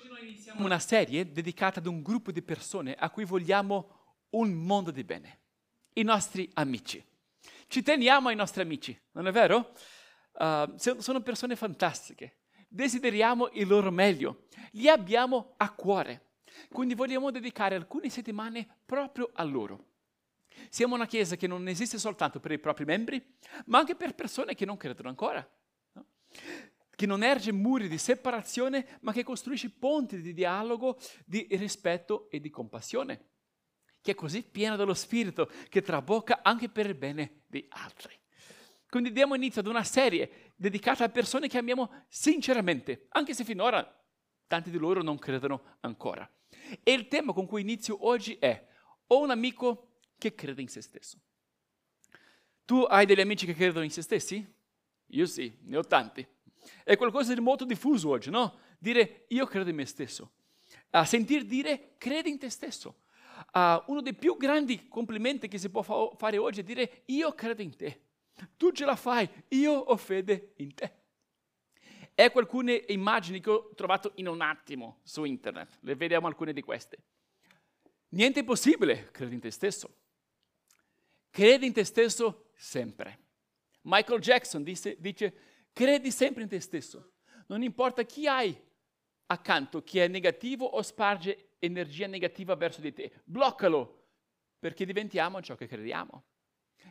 Oggi noi iniziamo una serie dedicata ad un gruppo di persone a cui vogliamo un mondo di bene, i nostri amici. Ci teniamo ai nostri amici, non è vero? Uh, sono persone fantastiche, desideriamo il loro meglio, li abbiamo a cuore, quindi vogliamo dedicare alcune settimane proprio a loro. Siamo una chiesa che non esiste soltanto per i propri membri, ma anche per persone che non credono ancora. No? Che non erge muri di separazione, ma che costruisce ponti di dialogo, di rispetto e di compassione. Che è così piena dello Spirito che trabocca anche per il bene di altri. Quindi diamo inizio ad una serie dedicata a persone che amiamo sinceramente, anche se finora tanti di loro non credono ancora. E il tema con cui inizio oggi è ho un amico che crede in se stesso. Tu hai degli amici che credono in se stessi? Io sì, ne ho tanti. È qualcosa di molto diffuso oggi, no? Dire io credo in me stesso. Uh, sentir dire credi in te stesso. Uh, uno dei più grandi complimenti che si può fa- fare oggi è dire io credo in te. Tu ce la fai, io ho fede in te. Ecco alcune immagini che ho trovato in un attimo su internet. Le vediamo alcune di queste. Niente è possibile, credi in te stesso. Credi in te stesso sempre. Michael Jackson dice, dice, credi sempre in te stesso. Non importa chi hai accanto, chi è negativo o sparge energia negativa verso di te. Bloccalo, perché diventiamo ciò che crediamo.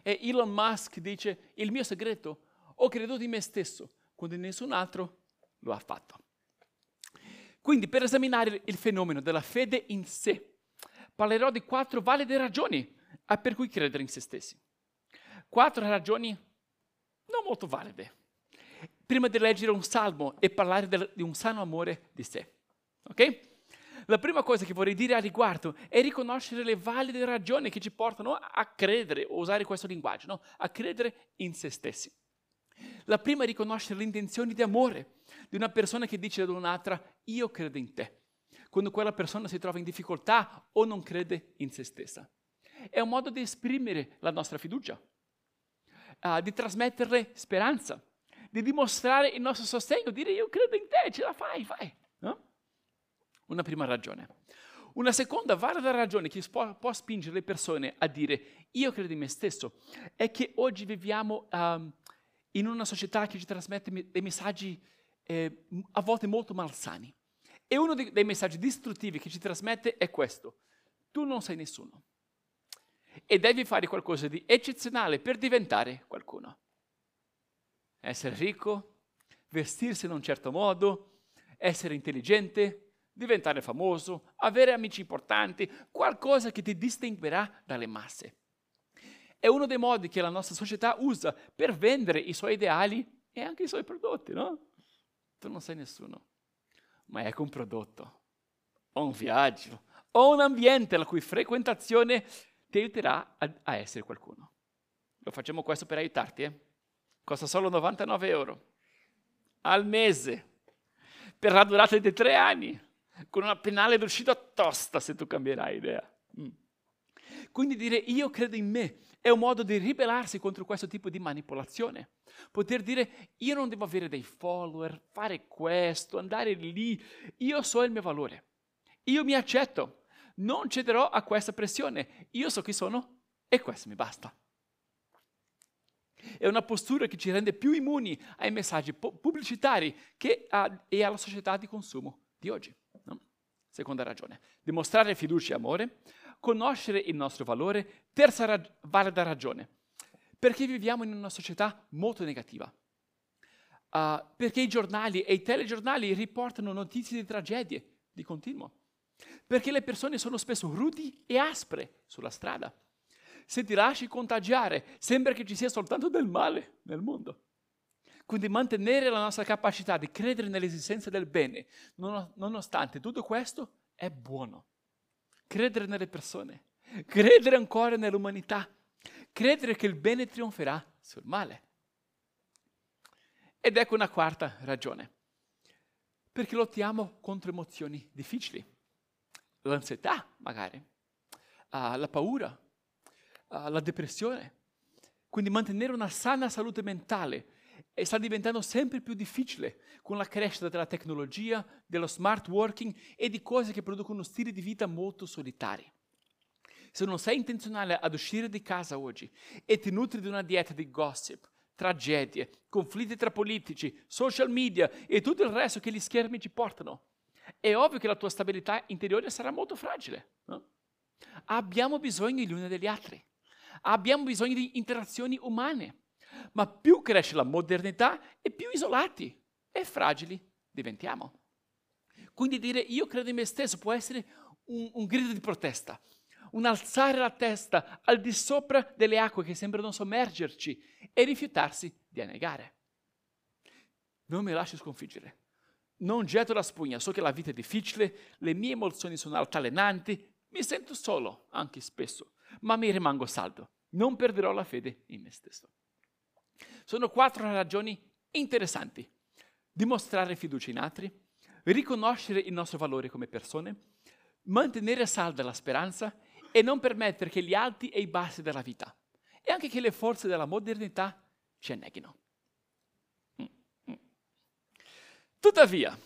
E Elon Musk dice, il mio segreto, ho creduto in me stesso, quando nessun altro lo ha fatto. Quindi per esaminare il fenomeno della fede in sé, parlerò di quattro valide ragioni ha per cui credere in se stessi. Quattro ragioni non molto valide. Prima di leggere un salmo e parlare del, di un sano amore di sé. Ok? La prima cosa che vorrei dire a riguardo è riconoscere le valide ragioni che ci portano a credere, o usare questo linguaggio, no? a credere in se stessi. La prima è riconoscere le intenzioni di amore di una persona che dice ad un'altra io credo in te, quando quella persona si trova in difficoltà o non crede in se stessa. È un modo di esprimere la nostra fiducia, uh, di trasmetterle speranza, di dimostrare il nostro sostegno, dire io credo in te, ce la fai, fai. No? Una prima ragione. Una seconda valida ragione che può, può, spingere le persone a dire io credo in me stesso è che oggi viviamo um, in una società che ci trasmette dei messaggi eh, a volte molto malsani. E uno dei, dei messaggi distruttivi che ci trasmette è questo. Tu non sei nessuno e devi fare qualcosa di eccezionale per diventare qualcuno. Essere ricco, vestirsi in un certo modo, essere intelligente, diventare famoso, avere amici importanti, qualcosa che ti distinguerà dalle masse. È uno dei modi che la nostra società usa per vendere i suoi ideali e anche i suoi prodotti, no? Tu non sei nessuno, ma ecco un prodotto, o un viaggio, o un ambiente la cui frequentazione ti aiuterà a, essere qualcuno. Lo facciamo questo per aiutarti, eh? Costa solo 99 euro al mese per la durata di tre anni, con una penale d'uscita tosta se tu cambierai idea. Mm. Quindi dire io credo in me è un modo di ribellarsi contro questo tipo di manipolazione. Poter dire io non devo avere dei follower, fare questo, andare lì, io so il mio valore, io mi accetto, non cederò a questa pressione. Io so chi sono e questo mi basta. È una postura che ci rende più immuni ai messaggi pubblicitari che a, e alla società di consumo di oggi. No? Seconda ragione, dimostrare fiducia e amore, conoscere il nostro valore. Terza rag- valida ragione, perché viviamo in una società molto negativa. Uh, perché i giornali e i telegiornali riportano notizie di tragedie di continuo perché le persone sono spesso rudi e aspre sulla strada. Se ti lasci contagiare, sembra che ci sia soltanto del male nel mondo. Quindi mantenere la nostra capacità di credere nell'esistenza del bene, nonostante tutto questo, è buono. Credere nelle persone, credere ancora nell'umanità, credere che il bene trionferà sul male. Ed ecco una quarta ragione, perché lottiamo contro emozioni difficili l'ansietà magari, uh, la paura, uh, la depressione. Quindi mantenere una sana salute mentale sta diventando sempre più difficile con la crescita della tecnologia, dello smart working e di cose che producono stili di vita molto solitari. Se non sei intenzionale ad uscire di casa oggi e ti nutri di una dieta di gossip, tragedie, conflitti tra politici, social media e tutto il resto che gli schermi ci portano, è ovvio che la tua stabilità interiore sarà molto fragile. No? Abbiamo bisogno gli uni degli altri, abbiamo bisogno di interazioni umane, ma più cresce la modernità e più isolati e fragili diventiamo. Quindi dire io credo in me stesso può essere un, un grido di protesta, un alzare la testa al di sopra delle acque che sembrano sommergerci e rifiutarsi di annegare. Non mi lascio sconfiggere. Non getto la spugna, so che la vita è difficile, le mie emozioni sono altalenanti, mi sento solo anche spesso, ma mi rimango saldo. Non perderò la fede in me stesso. Sono quattro ragioni interessanti. Dimostrare fiducia in altri, riconoscere il nostro valore come persone, mantenere salda la speranza e non permettere che gli alti e i bassi della vita e anche che le forze della modernità ci anneghino. Mm, mm. Tuttavia,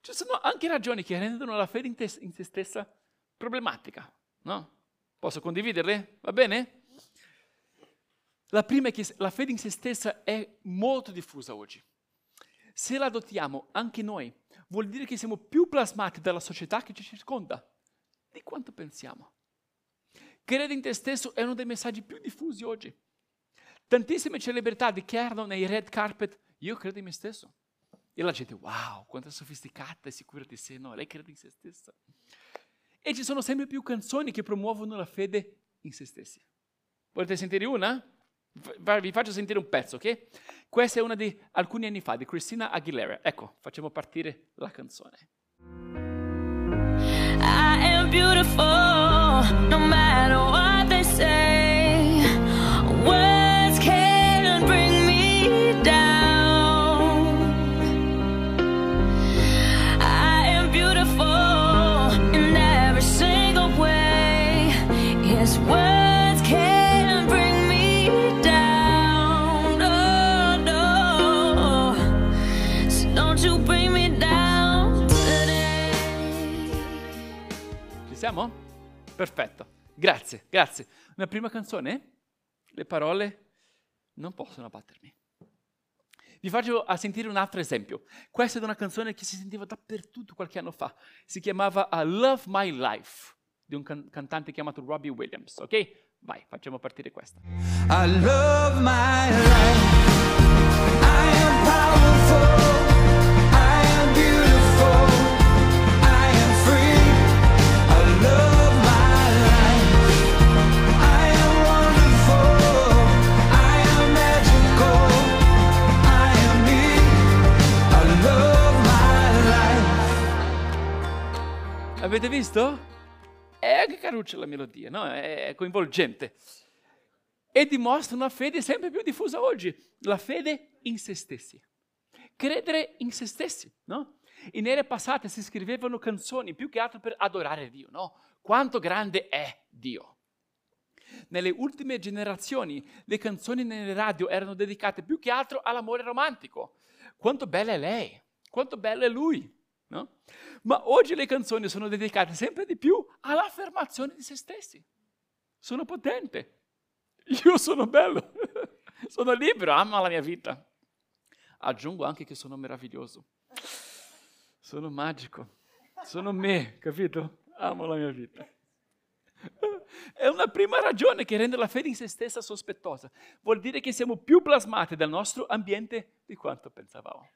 ci sono anche ragioni che rendono la fede in, te, in se stessa problematica, no? Posso condividerle? Va bene? La prima è che la fede in se stessa è molto diffusa oggi. Se la adottiamo anche noi, vuol dire che siamo più plasmati dalla società che ci circonda di quanto pensiamo. Credi in te stesso è uno dei messaggi più diffusi oggi. Tantissime celebrità dichiarano nei red carpet, io credo in me stesso. E la gente, wow, quanto sofisticata e sicura di sé, no, lei crede in se stessa. E ci sono sempre più canzoni che promuovono la fede in se stessi. Volete sentire una? Vi faccio sentire un pezzo, ok? Questa è una di alcuni anni fa, di Christina Aguilera. Ecco, facciamo partire la canzone. I am beautiful, no matter what they say. Siamo? Perfetto. Grazie, grazie. Una prima canzone? Le parole non possono abbattermi. Vi faccio sentire un altro esempio. Questa è una canzone che si sentiva dappertutto qualche anno fa. Si chiamava uh, Love My Life, di un can- cantante chiamato Robbie Williams. Ok? Vai, facciamo partire questa. I love my life. I am powerful. Avete visto? È anche caruccia la melodia, no? È coinvolgente. E dimostra una fede sempre più diffusa oggi, la fede in se stessi. Credere in se stessi, no? In ere passate si scrivevano canzoni più che altro per adorare Dio, no? Quanto grande è Dio. Nelle ultime generazioni le canzoni nelle radio erano dedicate più che altro all'amore romantico. Quanto bella è lei, quanto bello è lui, no? Ma oggi le canzoni sono dedicate sempre di più all'affermazione di se stessi. Sono potente, io sono bello, sono libero, amo la mia vita. Aggiungo anche che sono meraviglioso, sono magico, sono me, capito? Amo la mia vita. È una prima ragione che rende la fede in se stessa sospettosa. Vuol dire che siamo più plasmati dal nostro ambiente di quanto pensavamo.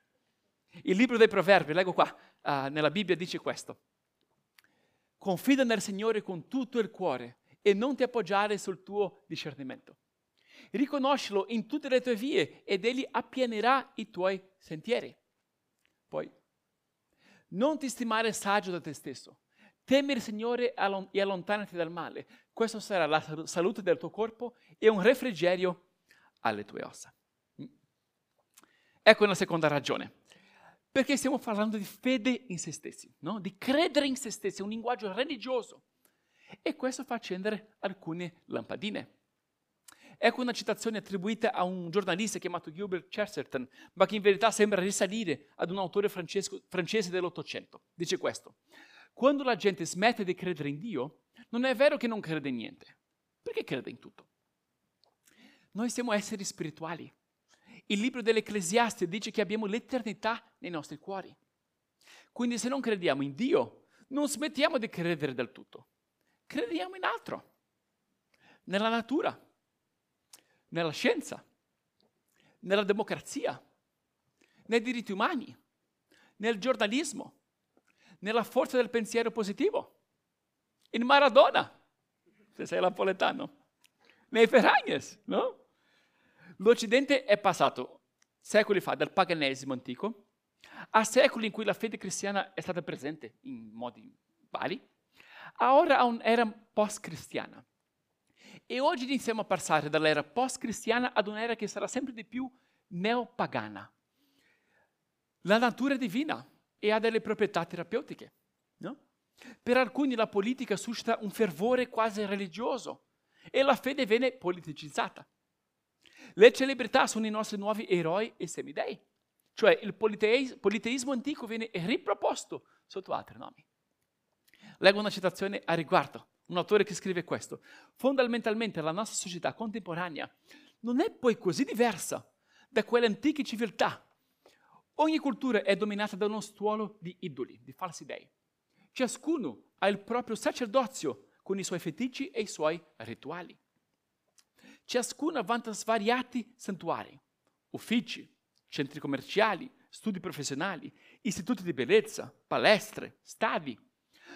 Il libro dei proverbi, leggo qua, uh, nella Bibbia dice questo. Confida nel Signore con tutto il cuore e non ti appoggiare sul tuo discernimento. Riconoscilo in tutte le tue vie ed egli appianerà i tuoi sentieri. Poi, non ti stimare saggio da te stesso. Temi il Signore e allontanati dal male. Questo sarà la salute del tuo corpo e un refrigerio alle tue ossa. Ecco una seconda ragione. Perché stiamo parlando di fede in se stessi, no? di credere in se stessi, un linguaggio religioso. E questo fa accendere alcune lampadine. Ecco una citazione attribuita a un giornalista chiamato Gilbert Chesterton, ma che in verità sembra risalire ad un autore francese dell'Ottocento. Dice questo: Quando la gente smette di credere in Dio, non è vero che non crede in niente, perché crede in tutto. Noi siamo esseri spirituali. Il libro dell'Ecclesiaste dice che abbiamo l'eternità nei nostri cuori. Quindi se non crediamo in Dio, non smettiamo di credere del tutto. Crediamo in altro. Nella natura, nella scienza, nella democrazia, nei diritti umani, nel giornalismo, nella forza del pensiero positivo, in Maradona, se sei napoletano, nei Ferragnes, no? L'Occidente è passato secoli fa dal paganesimo antico a secoli in cui la fede cristiana è stata presente in modi vari, a ora a un'era post-cristiana. E oggi iniziamo a passare dall'era post-cristiana ad un'era che sarà sempre di più neopagana. La natura è divina e ha delle proprietà terapeutiche. No? Per alcuni la politica suscita un fervore quasi religioso e la fede viene politicizzata. Le celebrità sono i nostri nuovi eroi e semidei, cioè il politeis- politeismo antico viene riproposto sotto altri nomi. Leggo una citazione a riguardo, un autore che scrive questo. Fondamentalmente la nostra società contemporanea non è poi così diversa da quelle antiche civiltà. Ogni cultura è dominata da uno stuolo di idoli, di falsi dei. Ciascuno ha il proprio sacerdozio con i suoi feticci e i suoi rituali. Ciascuna vanta svariati santuari, uffici, centri commerciali, studi professionali, istituti di bellezza, palestre, stadi,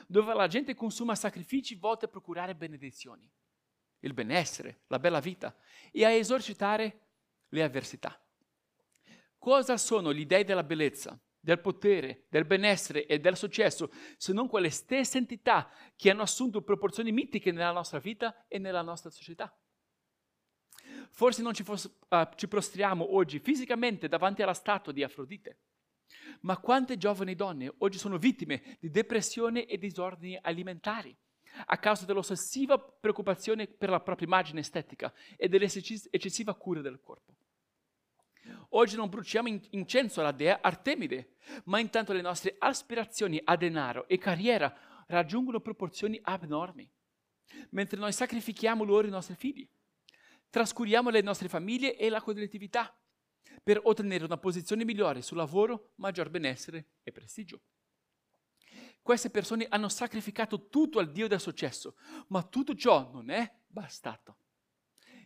dove la gente consuma sacrifici volti a procurare benedizioni, il benessere, la bella vita e a esorcitare le avversità. Cosa sono gli dei della bellezza, del potere, del benessere e del successo, se non quelle stesse entità che hanno assunto proporzioni mitiche nella nostra vita e nella nostra società? Forse non ci, fosse, uh, ci prostriamo oggi fisicamente davanti alla statua di Afrodite, ma quante giovani donne oggi sono vittime di depressione e disordini alimentari a causa dell'ossessiva preoccupazione per la propria immagine estetica e dell'eccessiva cura del corpo. Oggi non bruciamo incenso alla dea Artemide, ma intanto le nostre aspirazioni a denaro e carriera raggiungono proporzioni abnormi, mentre noi sacrifichiamo loro i nostri figli trascuriamo le nostre famiglie e la collettività per ottenere una posizione migliore sul lavoro, maggior benessere e prestigio. Queste persone hanno sacrificato tutto al Dio del successo, ma tutto ciò non è bastato.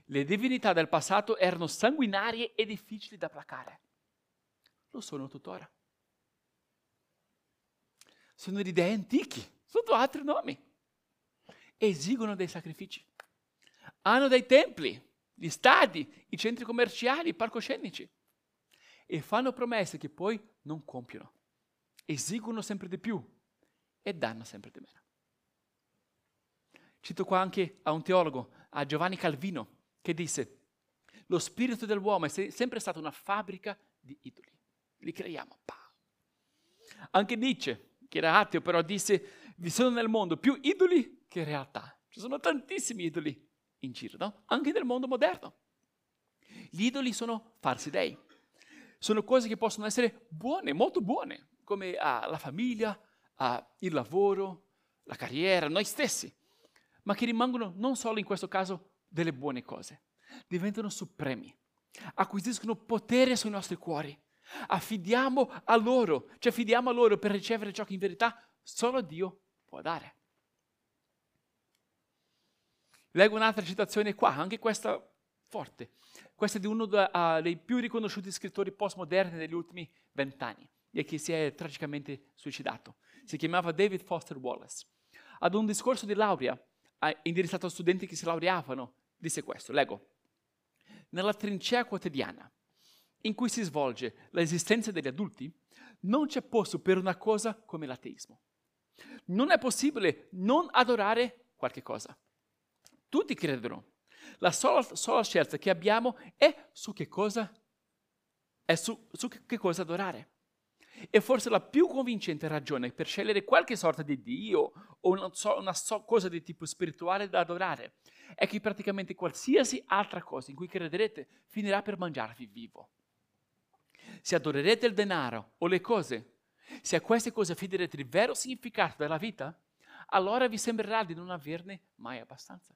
Le divinità del passato erano sanguinarie e difficili da placare. Lo sono tuttora. Sono di dei antichi, sotto altri nomi. Esigono dei sacrifici. Hanno dei templi gli stadi, i centri commerciali, i palcoscenici. E fanno promesse che poi non compiono. Esigono sempre di più e danno sempre di meno. Cito qua anche a un teologo, a Giovanni Calvino, che disse, lo spirito dell'uomo è sempre stata una fabbrica di idoli. Li creiamo. Pa. Anche Nietzsche, che era ateo, però disse, vi sono nel mondo più idoli che realtà. Ci sono tantissimi idoli in giro, no? Anche nel mondo moderno. Gli idoli sono falsi dei. Sono cose che possono essere buone, molto buone, come ah, la famiglia, ah, il lavoro, la carriera, noi stessi, ma che rimangono non solo in questo caso delle buone cose, diventano supremi, acquisiscono potere sui nostri cuori. Affidiamo a loro, ci affidiamo a loro per ricevere ciò che in verità solo Dio può dare. Leggo un'altra citazione qua, anche questa forte. Questa è di uno dei più riconosciuti scrittori postmoderni degli ultimi vent'anni e che si è tragicamente suicidato. Si chiamava David Foster Wallace. Ad un discorso di laurea indirizzato a studenti che si laureavano, disse questo, leggo. Nella trincea quotidiana in cui si svolge l'esistenza degli adulti, non c'è posto per una cosa come l'ateismo. Non è possibile non adorare qualche cosa. Tutti credono. La sola, sola scelta che abbiamo è su che cosa, è su, su che cosa adorare. E forse la più convincente ragione per scegliere qualche sorta di Dio o una, so- una so- cosa di tipo spirituale da adorare è che praticamente qualsiasi altra cosa in cui crederete finirà per mangiarvi vivo. Se adorerete il denaro o le cose, se a queste cose affiderete il vero significato della vita, allora vi sembrerà di non averne mai abbastanza.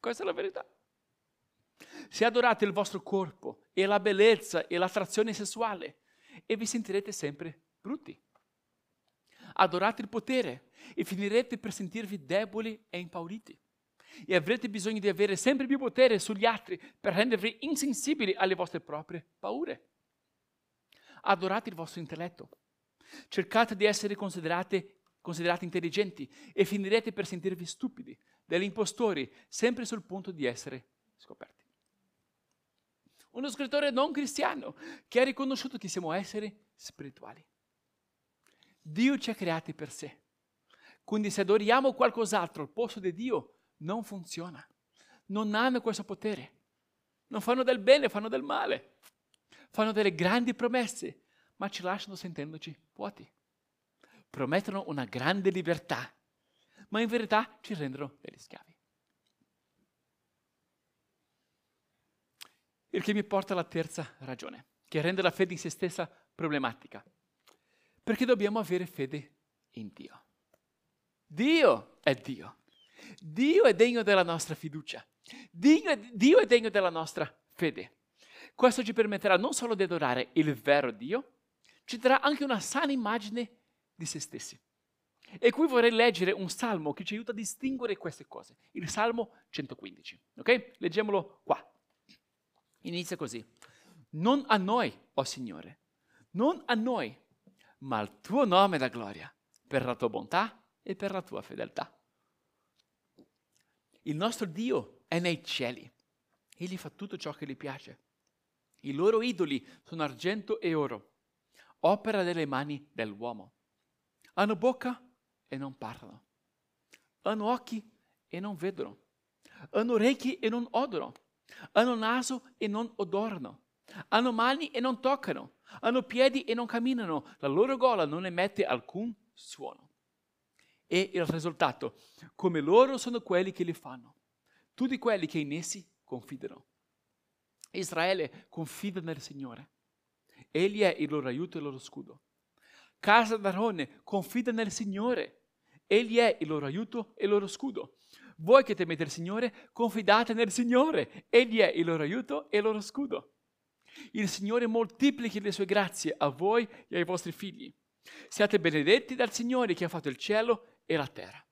Questa è la verità. Se adorate il vostro corpo e la bellezza e l'attrazione sessuale, e vi sentirete sempre brutti. Adorate il potere e finirete per sentirvi deboli e impauriti. E avrete bisogno di avere sempre più potere sugli altri per rendervi insensibili alle vostre proprie paure. Adorate il vostro intelletto. Cercate di essere considerati, intelligenti e finirete per sentirvi stupidi, degli impostori, sempre sul punto di essere scoperti. Uno scrittore non cristiano che ha riconosciuto che siamo esseri spirituali. Dio ci ha creati per sé. Quindi se adoriamo qualcos'altro al posto di Dio, non funziona. Non hanno questo potere. Non fanno del bene, fanno del male. Fanno delle grandi promesse, ma ci lasciano sentendoci vuoti. Promettono una grande libertà, ma in verità ci rendono degli schiavi. Il che mi porta alla terza ragione, che rende la fede in se stessa problematica. Perché dobbiamo avere fede in Dio. Dio è Dio. Dio è degno della nostra fiducia. Dio è, Dio è degno della nostra fede. Questo ci permetterà non solo di adorare il vero Dio, ci darà anche una sana immagine di se stessi. E qui vorrei leggere un salmo che ci aiuta a distinguere queste cose, il Salmo 115. Ok? Leggiamolo qua. Inizia così. Non a noi, o oh Signore, non a noi, ma al tuo nome da gloria, per la tua bontà e per la tua fedeltà. Il nostro Dio è nei cieli. Egli fa tutto ciò che gli piace. I loro idoli sono argento e oro, opera delle mani dell'uomo. Hanno bocca e non parlano. Hanno occhi e non vedono. Hanno orecchi e non odono. Hanno naso e non odorano. Hanno mani e non toccano. Hanno piedi e non camminano. La loro gola non emette alcun suono. E il risultato, come loro sono quelli che li fanno. Tutti quelli che in essi confidano. Israele confida nel Signore. Egli è il loro aiuto e il loro scudo. Casa d'Arone confida nel Signore. Egli è il loro aiuto e il loro scudo. Voi che temete il Signore, confidate nel Signore. Egli è il loro aiuto e il loro scudo. Il Signore moltiplichi le sue grazie a voi e ai vostri figli. Siate benedetti dal Signore che ha fatto il cielo e la terra.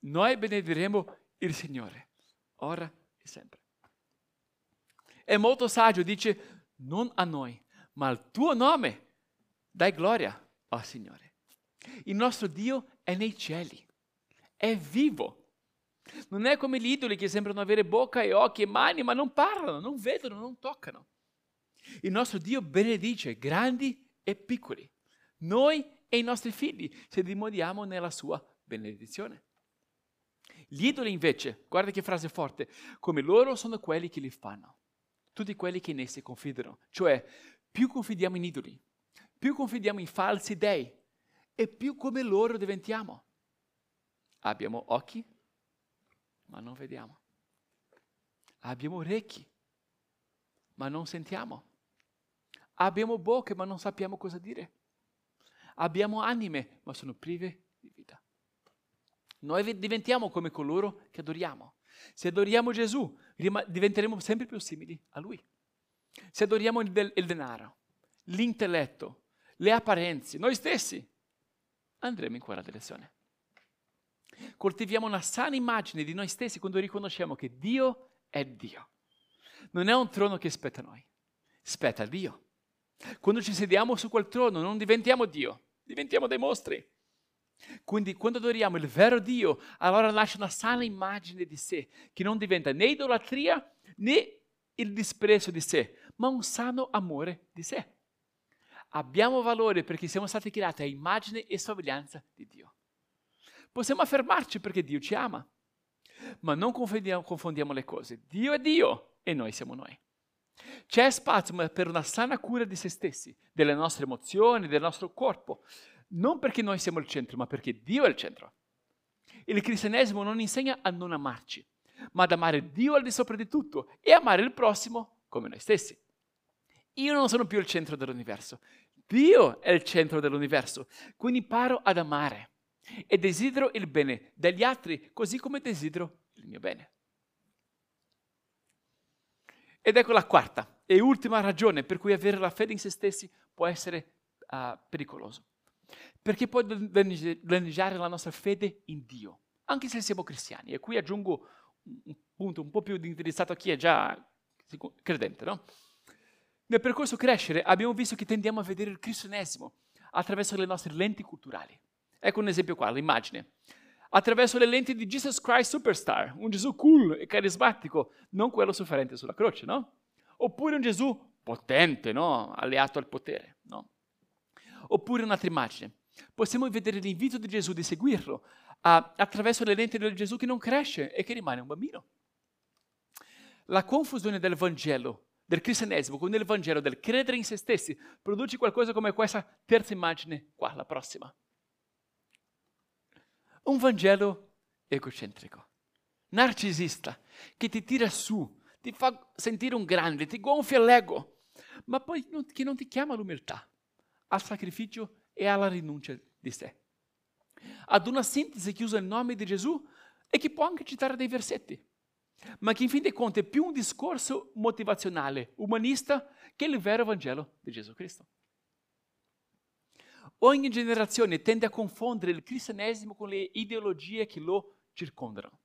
Noi benediremo il Signore, ora e sempre. È molto saggio, dice, non a noi, ma al tuo nome dai gloria, oh Signore. Il nostro Dio è nei cieli, è vivo non è come gli idoli che sembrano avere bocca e occhi e mani, ma non parlano, non vedono, non toccano. Il nostro Dio benedice grandi e piccoli, noi e i nostri figli, se dimoriamo nella sua benedizione. Gli idoli invece, guarda che frase forte, come loro sono quelli che li fanno, tutti quelli che in essi confidano. Cioè, più confidiamo in idoli, più confidiamo in falsi dei e più come loro diventiamo. Abbiamo occhi, ma non vediamo. Abbiamo orecchi, ma non sentiamo. Abbiamo bocche, ma non sappiamo cosa dire. Abbiamo anime, ma sono prive di vita. Noi diventiamo come coloro che adoriamo. Se adoriamo Gesù, diventeremo sempre più simili a Lui. Se adoriamo il, denaro, l'intelletto, le apparenze, noi stessi, andremo in quella direzione. Coltiviamo una sana immagine di noi stessi quando riconosciamo che Dio è Dio. Non è un trono che spetta a noi, spetta a Dio. Quando ci sediamo su quel trono non diventiamo Dio, diventiamo dei mostri. Quindi quando adoriamo il vero Dio, allora lascia una sana immagine di sé, che non diventa né idolatria né il disprezzo di sé, ma un sano amore di sé. Abbiamo valore perché siamo stati creati a immagine e somiglianza di Dio. Possiamo affermarci perché Dio ci ama, ma non confondiamo, confondiamo le cose. Dio è Dio e noi siamo noi. C'è spazio per una sana cura di se stessi, delle nostre emozioni, del nostro corpo, non perché noi siamo il centro, ma perché Dio è il centro. Il cristianesimo non insegna a non amarci, ma ad amare Dio al di sopra di tutto e amare il prossimo come noi stessi. Io non sono più il centro dell'universo, Dio è il centro dell'universo, quindi imparo ad amare e desidero il bene degli altri così come desidero il mio bene. Ed ecco la quarta e ultima ragione per cui avere la fede in se stessi può essere uh, pericoloso. Perché può danneggiare la nostra fede in Dio, anche se siamo cristiani. E qui aggiungo un punto un po' più indirizzato a chi è già credente, no? Nel percorso crescere abbiamo visto che tendiamo a vedere il cristianesimo attraverso le nostre lenti culturali. Ecco un esempio qua, l'immagine. Attraverso le lenti di Jesus Christ Superstar, un Gesù cool e carismatico, non quello sofferente sulla croce, no? Oppure un Gesù potente, no? Alleato al potere, no? Oppure un'altra immagine. Possiamo vedere l'invito di Gesù di seguirlo a, attraverso le lenti del Gesù che non cresce e che rimane un bambino. La confusione del Vangelo del cristianesimo con il Vangelo, del credere in se stessi, produce qualcosa come questa terza immagine qua, la prossima. Un Vangelo egocentrico, narcisista, che ti tira su, ti fa sentire un grande, ti gonfia l'ego, ma poi non, che non ti chiama all'umiltà, al sacrificio e alla rinuncia di sé. Ad una sintesi che usa il nome di Gesù e che può anche citare dei versetti ma che in fin dei conti è più un discorso motivazionale, umanista, che il vero Vangelo di Gesù Cristo. Ogni generazione tende a confondere il cristianesimo con le ideologie che lo circondano,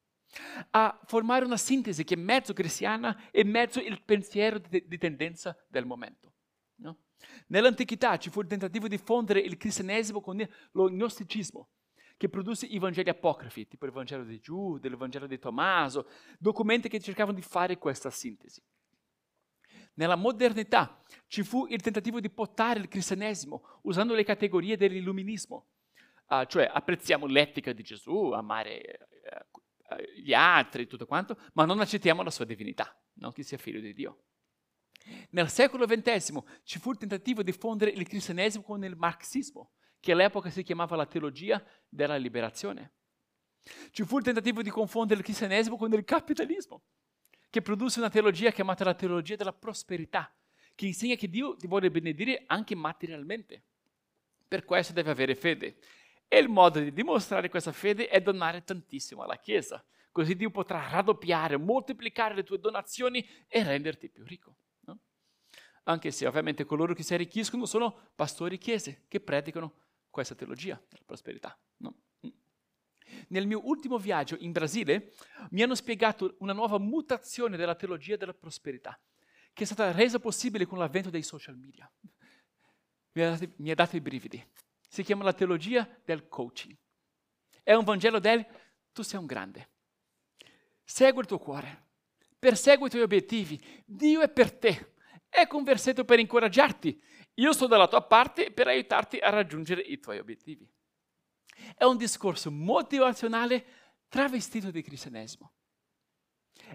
a formare una sintesi che è mezzo cristiana e mezzo il pensiero di, di tendenza del momento. No? Nell'antichità ci fu il tentativo di fondere il cristianesimo con lo gnosticismo, che produsse i Vangeli apocrifi, tipo il Vangelo di Giuda, il Vangelo di Tommaso, documenti che cercavano di fare questa sintesi. Nella modernità ci fu il tentativo di portare il cristianesimo usando le categorie dell'illuminismo, uh, cioè apprezziamo l'etica di Gesù, amare uh, gli altri, tutto quanto, ma non accettiamo la sua divinità, non che sia figlio di Dio. Nel secolo XX ci fu il tentativo di fondere il cristianesimo con il marxismo, che all'epoca si chiamava la teologia della liberazione. Ci fu il tentativo di confondere il cristianesimo con il capitalismo, che produsse una teologia chiamata la teologia della prosperità, che insegna che Dio ti vuole benedire anche materialmente. Per questo deve avere fede. E il modo di dimostrare questa fede è donare tantissimo alla Chiesa, così Dio potrà raddoppiare, moltiplicare le tue donazioni e renderti più ricco. No? Anche se ovviamente coloro che si arricchiscono sono pastori chiese che predicano questa teologia della prosperità. No? Mm. Nel mio ultimo viaggio in Brasile mi hanno spiegato una nuova mutazione della teologia della prosperità, che è stata resa possibile con l'avvento dei social media. Mi ha dato, mi ha dato i brividi. Si chiama la teologia del coaching. È un Vangelo del tu sei un grande. Segui il tuo cuore, persegui i tuoi obiettivi. Dio è per te. Ecco un versetto per incoraggiarti. Io sto dalla tua parte per aiutarti a raggiungere i tuoi obiettivi. È un discorso motivazionale travestito di cristianesimo.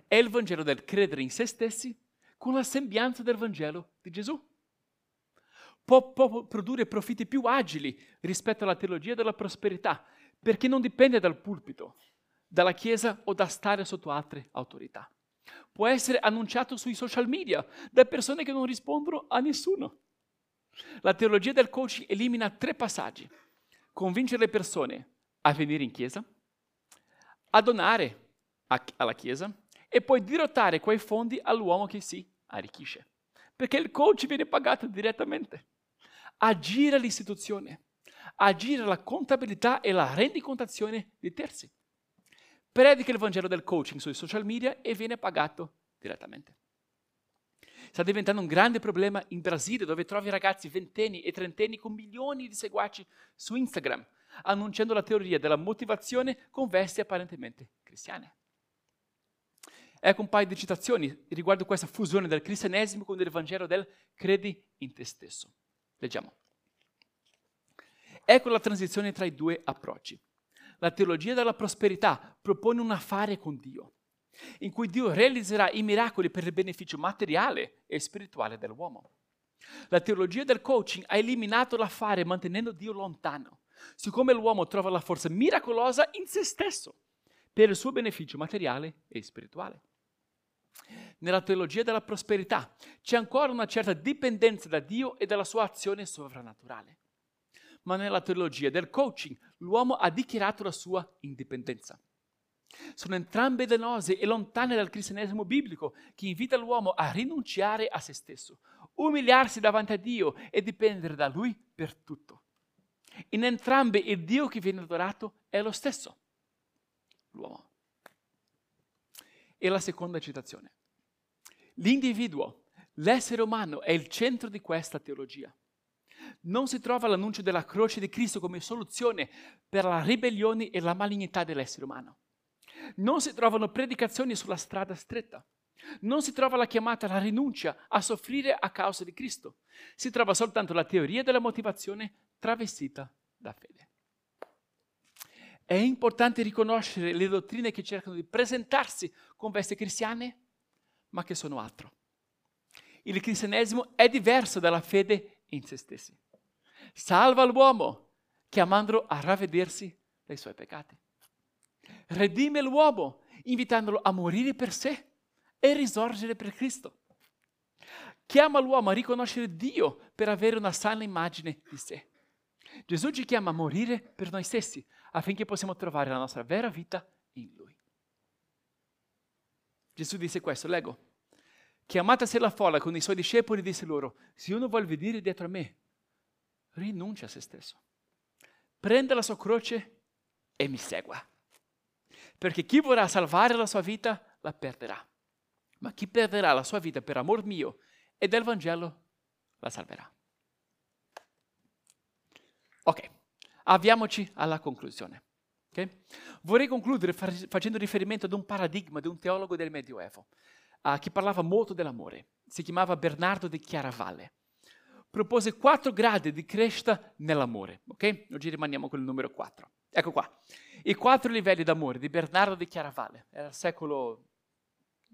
È il Vangelo del credere in se stessi con la sembianza del Vangelo di Gesù. Può, può produrre profitti più agili rispetto alla teologia della prosperità, perché non dipende dal pulpito, dalla Chiesa o da stare sotto altre autorità. Può essere annunciato sui social media da persone che non rispondono a nessuno. La teologia del coaching elimina tre passaggi. Convincere le persone a venire in chiesa, a donare a, alla chiesa e poi dirottare quei fondi all'uomo che si arricchisce. Perché il coach viene pagato direttamente. Agire l'istituzione, agire la contabilità e la rendicontazione di terzi. Predica il Vangelo del coaching sui social media e viene pagato direttamente sta diventando un grande problema in Brasile, dove trovi ragazzi ventenni e trentenni con milioni di seguaci su Instagram, annunciando la teoria della motivazione con vesti apparentemente cristiane. Ecco un paio di citazioni riguardo questa fusione del cristianesimo con il Vangelo del credi in te stesso. Leggiamo. Ecco la transizione tra i due approcci. La teologia della prosperità propone un affare con Dio in cui Dio realizzerà i miracoli per il beneficio materiale e spirituale dell'uomo. La teologia del coaching ha eliminato l'affare mantenendo Dio lontano, siccome l'uomo trova la forza miracolosa in se stesso per il suo beneficio materiale e spirituale. Nella teologia della prosperità c'è ancora una certa dipendenza da Dio e dalla sua azione sovrannaturale. Ma nella teologia del coaching l'uomo ha dichiarato la sua indipendenza. Sono entrambe danose e lontane dal cristianesimo biblico che invita l'uomo a rinunciare a se stesso, umiliarsi davanti a Dio e dipendere da Lui per tutto. In entrambe il Dio che viene adorato è lo stesso, l'uomo. E la seconda citazione. L'individuo, l'essere umano è il centro di questa teologia. Non si trova l'annuncio della croce di Cristo come soluzione per la ribellione e la malignità dell'essere umano. Non si trovano predicazioni sulla strada stretta. Non si trova la chiamata alla rinuncia a soffrire a causa di Cristo. Si trova soltanto la teoria della motivazione travestita da fede. È importante riconoscere le dottrine che cercano di presentarsi con vesti cristiane, ma che sono altro. Il cristianesimo è diverso dalla fede in se stessi. Salva l'uomo chiamandolo a ravvedersi dai suoi peccati. Redime l'uomo invitandolo a morire per sé e risorgere per Cristo. Chiama l'uomo a riconoscere Dio per avere una sana immagine di sé. Gesù ci chiama a morire per noi stessi affinché possiamo trovare la nostra vera vita in Lui. Gesù disse questo, leggo. Chiamatasi la folla con i suoi discepoli disse loro, se uno vuole venire dietro a me, rinuncia a se stesso. Prenda la sua croce e mi segua. Perché chi vorrà salvare la sua vita la perderà. Ma chi perderà la sua vita per amor mio e del Vangelo la salverà. Ok, avviamoci alla conclusione. Okay? Vorrei concludere facendo riferimento ad un paradigma di un teologo del Medioevo uh, che parlava molto dell'amore. Si chiamava Bernardo di Chiaravalle. Propose quattro gradi di crescita nell'amore. Ok? Oggi rimaniamo con il numero 4. Ecco qua. I quattro livelli d'amore di Bernardo di Chiaravalle, era il secolo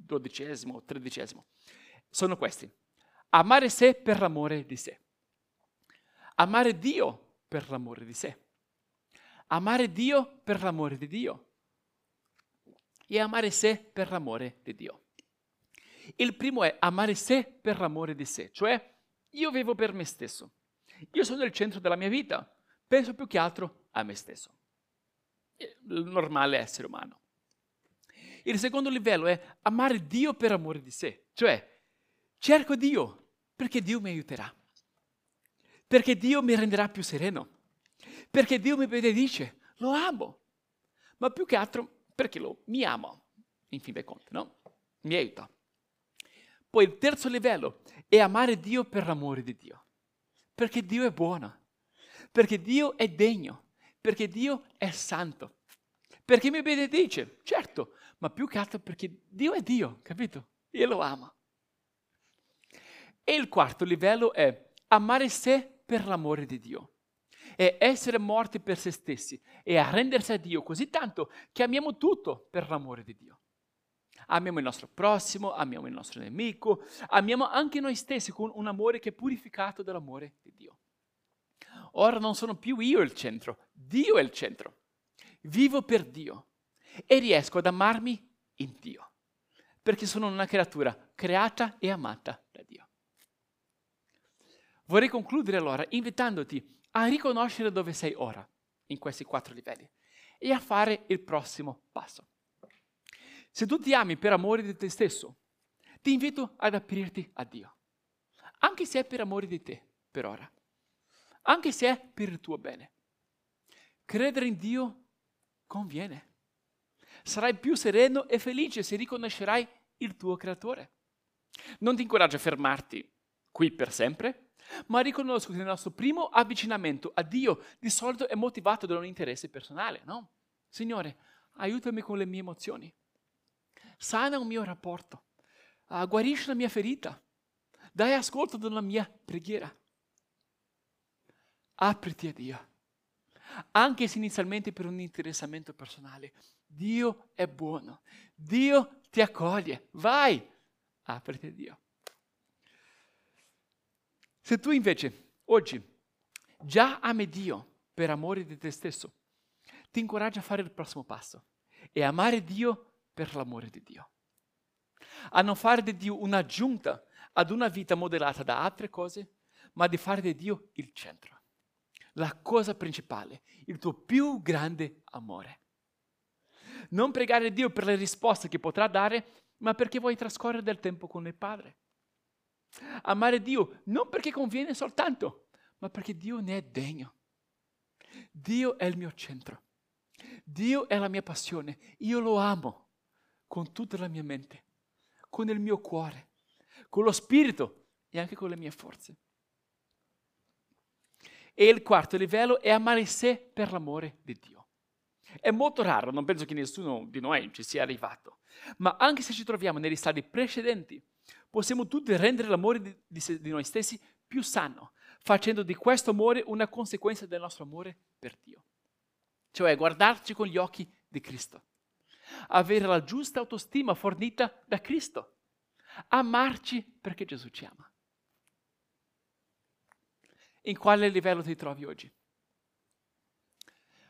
XII o XIII, sono questi. Amare sé per l'amore di sé. Amare Dio per l'amore di sé. Amare Dio per l'amore di Dio. E amare sé per l'amore di Dio. Il primo è amare sé per l'amore di sé, cioè io vivo per me stesso. Io sono il centro della mia vita, penso più che altro a me stesso il normale essere umano. Il secondo livello è amare Dio per amore di sé, cioè cerco Dio perché Dio mi aiuterà, perché Dio mi renderà più sereno, perché Dio mi benedice, lo amo, ma più che altro perché lo, mi amo, in fin dei conti, no? Mi aiuta. Poi il terzo livello è amare Dio per l'amore di Dio, perché Dio è buono, perché Dio è degno, perché Dio è santo. Perché mi benedice, certo, ma più che altro perché Dio è Dio, capito? Io lo amo. E il quarto livello è amare sé per l'amore di Dio. È essere morti per se stessi e arrendersi a Dio così tanto che amiamo tutto per l'amore di Dio. Amiamo il nostro prossimo, amiamo il nostro nemico, amiamo anche noi stessi con un amore che è purificato dall'amore di Dio. Ora non sono più io il centro, Dio è il centro. Vivo per Dio e riesco ad amarmi in Dio, perché sono una creatura creata e amata da Dio. Vorrei concludere allora invitandoti a riconoscere dove sei ora, in questi quattro livelli, e a fare il prossimo passo. Se tu ti ami per amore di te stesso, ti invito ad aprirti a Dio, anche se è per amore di te, per ora anche se è per il tuo bene. Credere in Dio conviene. Sarai più sereno e felice se riconoscerai il tuo creatore. Non ti incoraggio a fermarti qui per sempre, ma riconosco che il nostro primo avvicinamento a Dio di solito è motivato da un interesse personale, no? Signore, aiutami con le mie emozioni. Sana un mio rapporto. Uh, guarisci la mia ferita. Dai ascolto della mia preghiera apriti a Dio. Anche se inizialmente per un interessamento personale, Dio è buono. Dio ti accoglie. Vai, apriti a Dio. Se tu invece oggi già ami Dio per amore di te stesso, ti incoraggio a fare il prossimo passo e amare Dio per l'amore di Dio. A non fare di Dio un'aggiunta ad una vita modellata da altre cose, ma di fare di Dio il centro, la cosa principale, il tuo più grande amore. Non pregare Dio per le risposte che potrà dare, ma perché vuoi trascorrere del tempo con il Padre. Amare Dio non perché conviene soltanto, ma perché Dio ne è degno. Dio è il mio centro. Dio è la mia passione. Io lo amo con tutta la mia mente, con il mio cuore, con lo spirito e anche con le mie forze. E il quarto livello è amare sé per l'amore di Dio. È molto raro, non penso che nessuno di noi ci sia arrivato, ma anche se ci troviamo negli stadi precedenti, possiamo tutti rendere l'amore di, di, di noi stessi più sano, facendo di questo amore una conseguenza del nostro amore per Dio. Cioè guardarci con gli occhi di Cristo, avere la giusta autostima fornita da Cristo, amarci perché Gesù ci ama. In quale livello ti trovi oggi?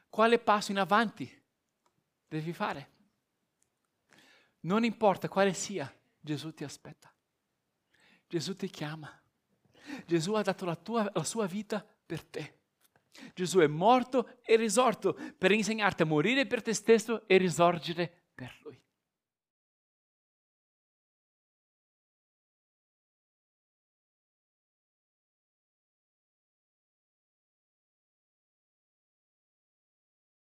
Quale passo in avanti devi fare? Non importa quale sia, Gesù ti aspetta. Gesù ti chiama. Gesù ha dato la, tua, la sua vita per te. Gesù è morto e risorto per insegnarti a morire per te stesso e risorgere